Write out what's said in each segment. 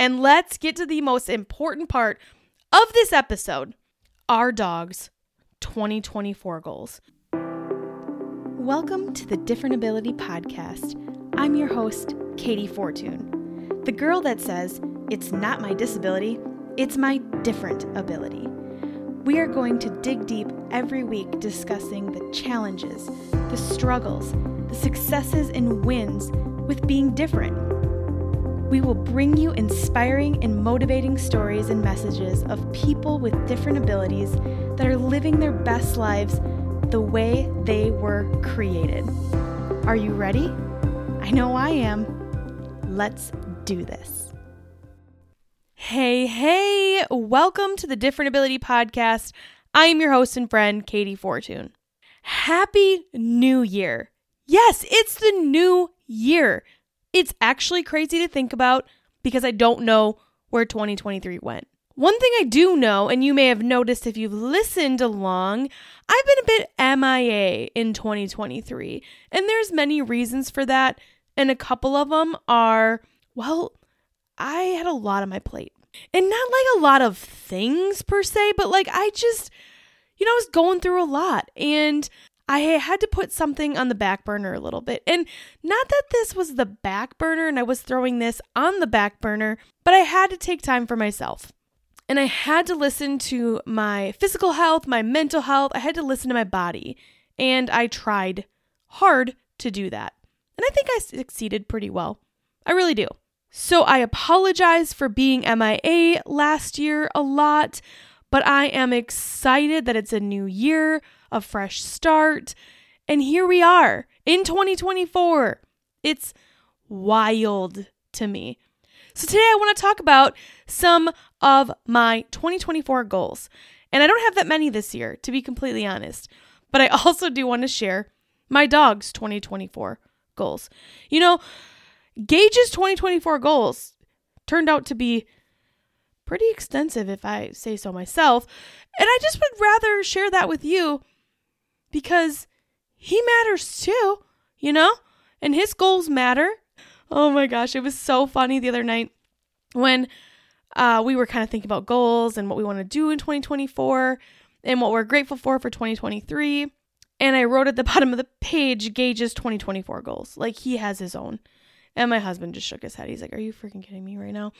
And let's get to the most important part of this episode our dogs 2024 goals. Welcome to the Different Ability Podcast. I'm your host, Katey Fortun, the girl that says, It's not my disability, it's my different ability. We are going to dig deep every week discussing the challenges, the struggles, the successes, and wins with being different. We will bring you inspiring and motivating stories and messages of people with different abilities that are living their best lives the way they were created. Are you ready? I know I am. Let's do this. Hey, hey, welcome to the Different Ability Podcast. I am your host and friend, Katey Fortun. Happy New Year. Yes, it's the new year. It's actually crazy to think about because I don't know where 2023 went. One thing I do know, and you may have noticed if you've listened along, I've been a bit MIA in 2023. And there's many reasons for that. And a couple of them are, well, I had a lot on my plate. And not like a lot of things per se, but like I just, you know, I was going through a lot. And I had to put something on the back burner a little bit. And not that this was the back burner and I was throwing this on the back burner, but I had to take time for myself. And I had to listen to my physical health, my mental health. I had to listen to my body. And I tried hard to do that. And I think I succeeded pretty well. I really do. So I apologize for being MIA last year a lot, but I am excited that it's a new year a fresh start. And here we are in 2024. It's wild to me. So, today I want to talk about some of my 2024 goals. And I don't have that many this year, to be completely honest. But I also do want to share my dog's 2024 goals. You know, Gauge's 2024 goals turned out to be pretty extensive, if I say so myself. And I just would rather share that with you because he matters too, you know? And his goals matter. Oh my gosh, it was so funny the other night when uh, we were kind of thinking about goals and what we want to do in 2024 and what we're grateful for for 2023. And I wrote at the bottom of the page Gauge's 2024 goals. Like he has his own. And my husband just shook his head. He's like, Are you freaking kidding me right now?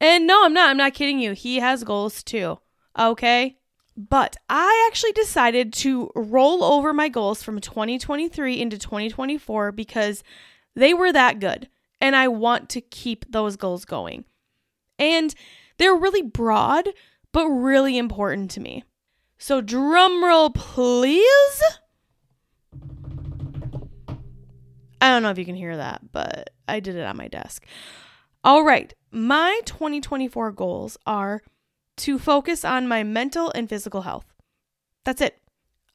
And no, I'm not. I'm not kidding you. He has goals too. Okay. But I actually decided to roll over my goals from 2023 into 2024 because they were that good. And I want to keep those goals going. And they're really broad, but really important to me. So, drumroll, please. I don't know if you can hear that, but I did it on my desk. All right. My 2024 goals are to focus on my mental and physical health. That's it.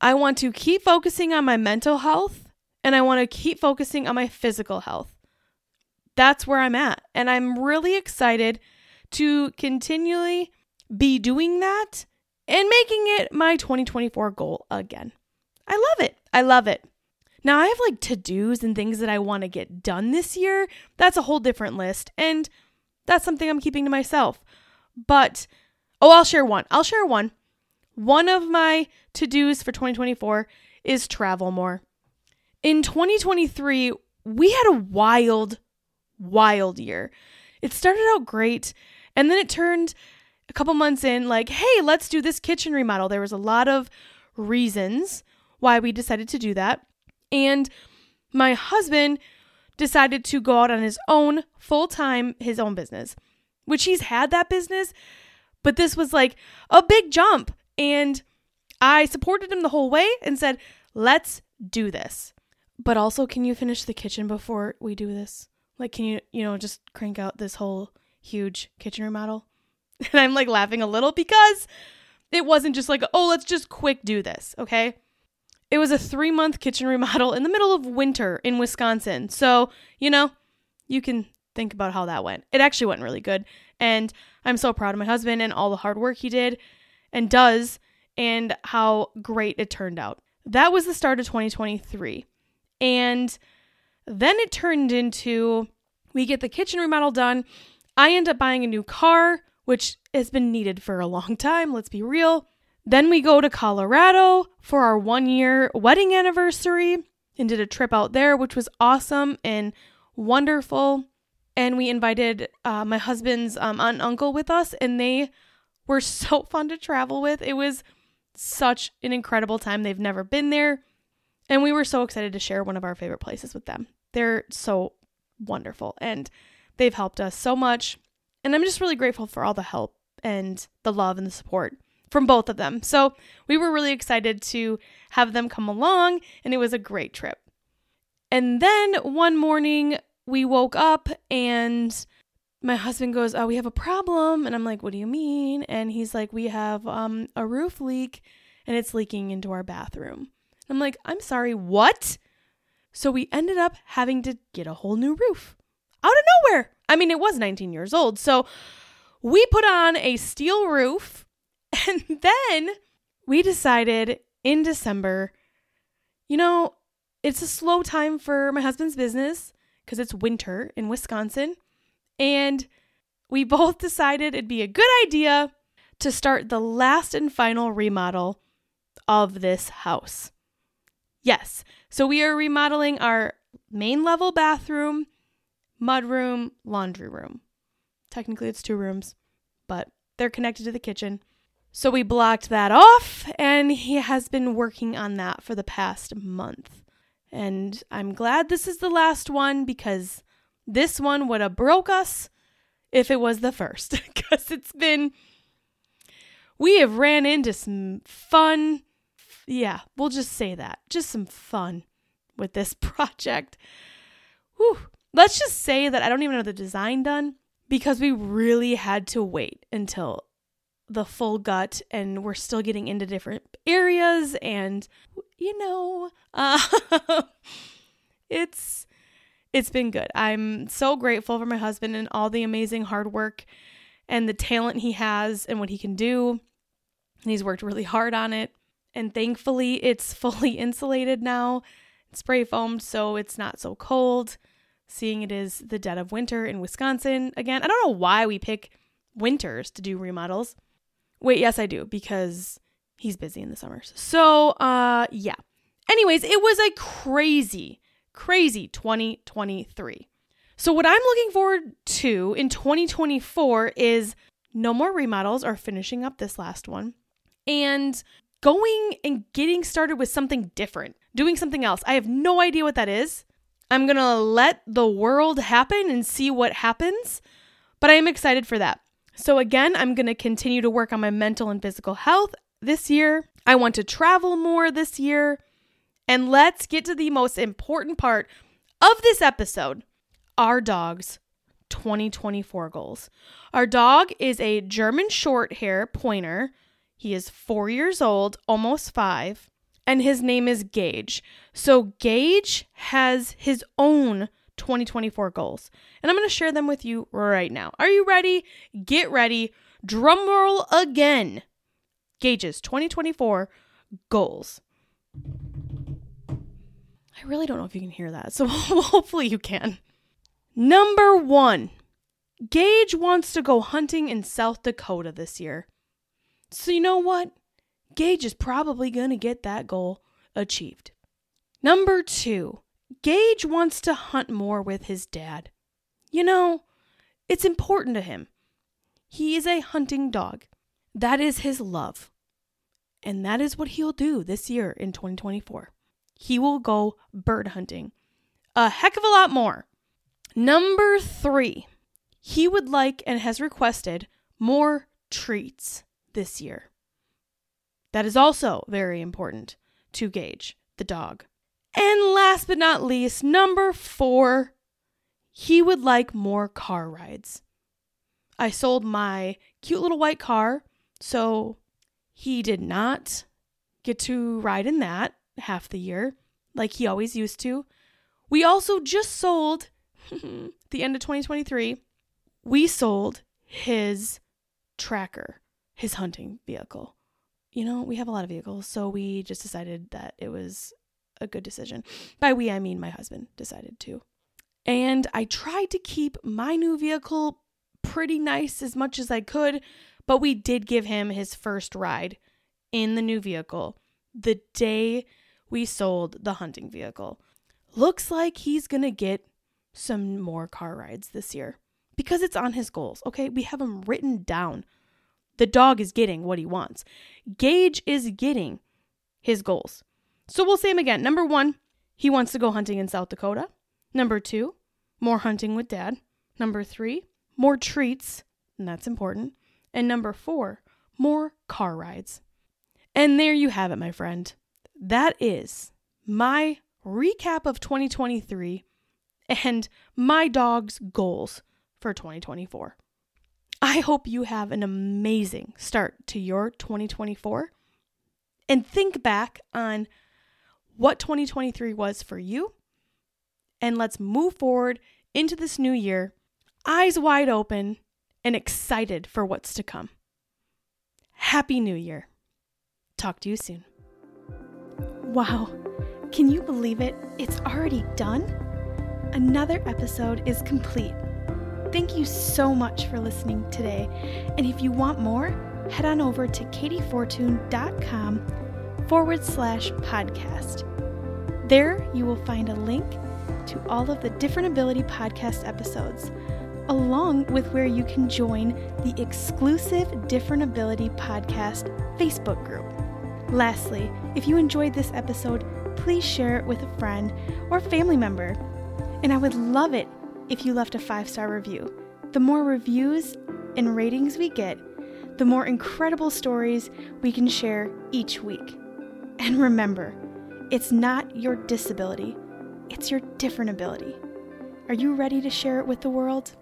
I want to keep focusing on my mental health and I want to keep focusing on my physical health. That's where I'm at. And I'm really excited to continually be doing that and making it my 2024 goal again. I love it. I love it. Now, I have like to dos and things that I want to get done this year. That's a whole different list. And that's something I'm keeping to myself. But Oh, I'll share one. I'll share one. One of my to dos for 2024 is travel more. In 2023, we had a wild, wild year. It started out great, and then it turned a couple months in like, hey, let's do this kitchen remodel. There was a lot of reasons why we decided to do that. And my husband decided to go out on his own full time, his own business, which he's had that business but this was like a big jump. And I supported him the whole way and said, let's do this. But also, can you finish the kitchen before we do this? Like, can you, you know, just crank out this whole huge kitchen remodel? And I'm like laughing a little because it wasn't just like, oh, let's just quick do this, okay? It was a three month kitchen remodel in the middle of winter in Wisconsin. So, you know, you can think about how that went. It actually went really good. And I'm so proud of my husband and all the hard work he did and does and how great it turned out. That was the start of 2023. And then it turned into we get the kitchen remodel done. I end up buying a new car, which has been needed for a long time, let's be real. Then we go to Colorado for our one year wedding anniversary and did a trip out there, which was awesome and wonderful. And we invited uh, my husband's um, aunt and uncle with us, and they were so fun to travel with. It was such an incredible time. They've never been there. And we were so excited to share one of our favorite places with them. They're so wonderful and they've helped us so much. And I'm just really grateful for all the help and the love and the support from both of them. So we were really excited to have them come along, and it was a great trip. And then one morning we woke up and my husband goes, "Oh, we have a problem." And I'm like, "What do you mean?" And he's like, "We have um a roof leak and it's leaking into our bathroom." I'm like, "I'm sorry, what?" So we ended up having to get a whole new roof out of nowhere. I mean, it was 19 years old. So we put on a steel roof and then we decided in December, you know, it's a slow time for my husband's business because it's winter in Wisconsin. And we both decided it'd be a good idea to start the last and final remodel of this house. Yes, so we are remodeling our main level bathroom, mudroom, laundry room. Technically, it's two rooms, but they're connected to the kitchen. So we blocked that off, and he has been working on that for the past month. And I'm glad this is the last one because this one would have broke us if it was the first because it's been we have ran into some fun yeah, we'll just say that. Just some fun with this project. Whew. Let's just say that I don't even have the design done because we really had to wait until the full gut and we're still getting into different areas and you know uh, it's it's been good. I'm so grateful for my husband and all the amazing hard work and the talent he has and what he can do. He's worked really hard on it. And thankfully, it's fully insulated now, spray foamed, so it's not so cold. Seeing it is the dead of winter in Wisconsin. Again, I don't know why we pick winters to do remodels. Wait, yes, I do, because he's busy in the summers. So, uh, yeah. Anyways, it was a crazy, crazy 2023. So, what I'm looking forward to in 2024 is no more remodels or finishing up this last one and going and getting started with something different, doing something else. I have no idea what that is. I'm going to let the world happen and see what happens, but I am excited for that. So, again, I'm going to continue to work on my mental and physical health this year. I want to travel more this year. And let's get to the most important part of this episode our dog's 2024 goals. Our dog is a German short hair pointer. He is four years old, almost five, and his name is Gauge. So, Gauge has his own 2024 goals, and I'm going to share them with you right now. Are you ready? Get ready. Drumroll again. Gauge's 2024 goals. I really don't know if you can hear that, so hopefully you can. Number one, Gauge wants to go hunting in South Dakota this year. So, you know what? Gauge is probably going to get that goal achieved. Number two, Gauge wants to hunt more with his dad. You know, it's important to him. He is a hunting dog. That is his love. And that is what he'll do this year in 2024 he will go bird hunting. A heck of a lot more. Number three, he would like and has requested more treats this year. That is also very important to Gauge, the dog. And last but not least, number four, he would like more car rides. I sold my cute little white car, so he did not get to ride in that half the year, like he always used to. We also just sold, the end of 2023, we sold his tracker, his hunting vehicle. You know, we have a lot of vehicles, so we just decided that it was a good decision. By we, I mean my husband decided to. And I tried to keep my new vehicle pretty nice as much as I could, but we did give him his first ride in the new vehicle the day we sold the hunting vehicle. Looks like he's going to get some more car rides this year because it's on his goals. Okay, we have them written down. The dog is getting what he wants. Gauge is getting his goals. So we'll say him again. Number one, he wants to go hunting in South Dakota. Number two, more hunting with dad. Number three, more treats, and that's important. And number four, more car rides. And there you have it, my friend. That is my recap of 2023 and my dog's goals for 2024. I hope you have an amazing start to your 2024 and think back on what 2023 was for you. And let's move forward into this new year, eyes wide open and excited for what's to come. Happy New Year. Talk to you soon. Wow, can you believe it? It's already done? Another episode is complete. Thank you so much for listening today. And if you want more, head on over to kateyfortun.com forward slash podcast. There you will find a link to all of the Different Ability podcast episodes, along with where you can join the exclusive Different Ability podcast Facebook group. Lastly, if you enjoyed this episode, please share it with a friend or family member. And I would love it if you left a five star review. The more reviews and ratings we get, the more incredible stories we can share each week. And remember, it's not your disability, it's your different ability. Are you ready to share it with the world?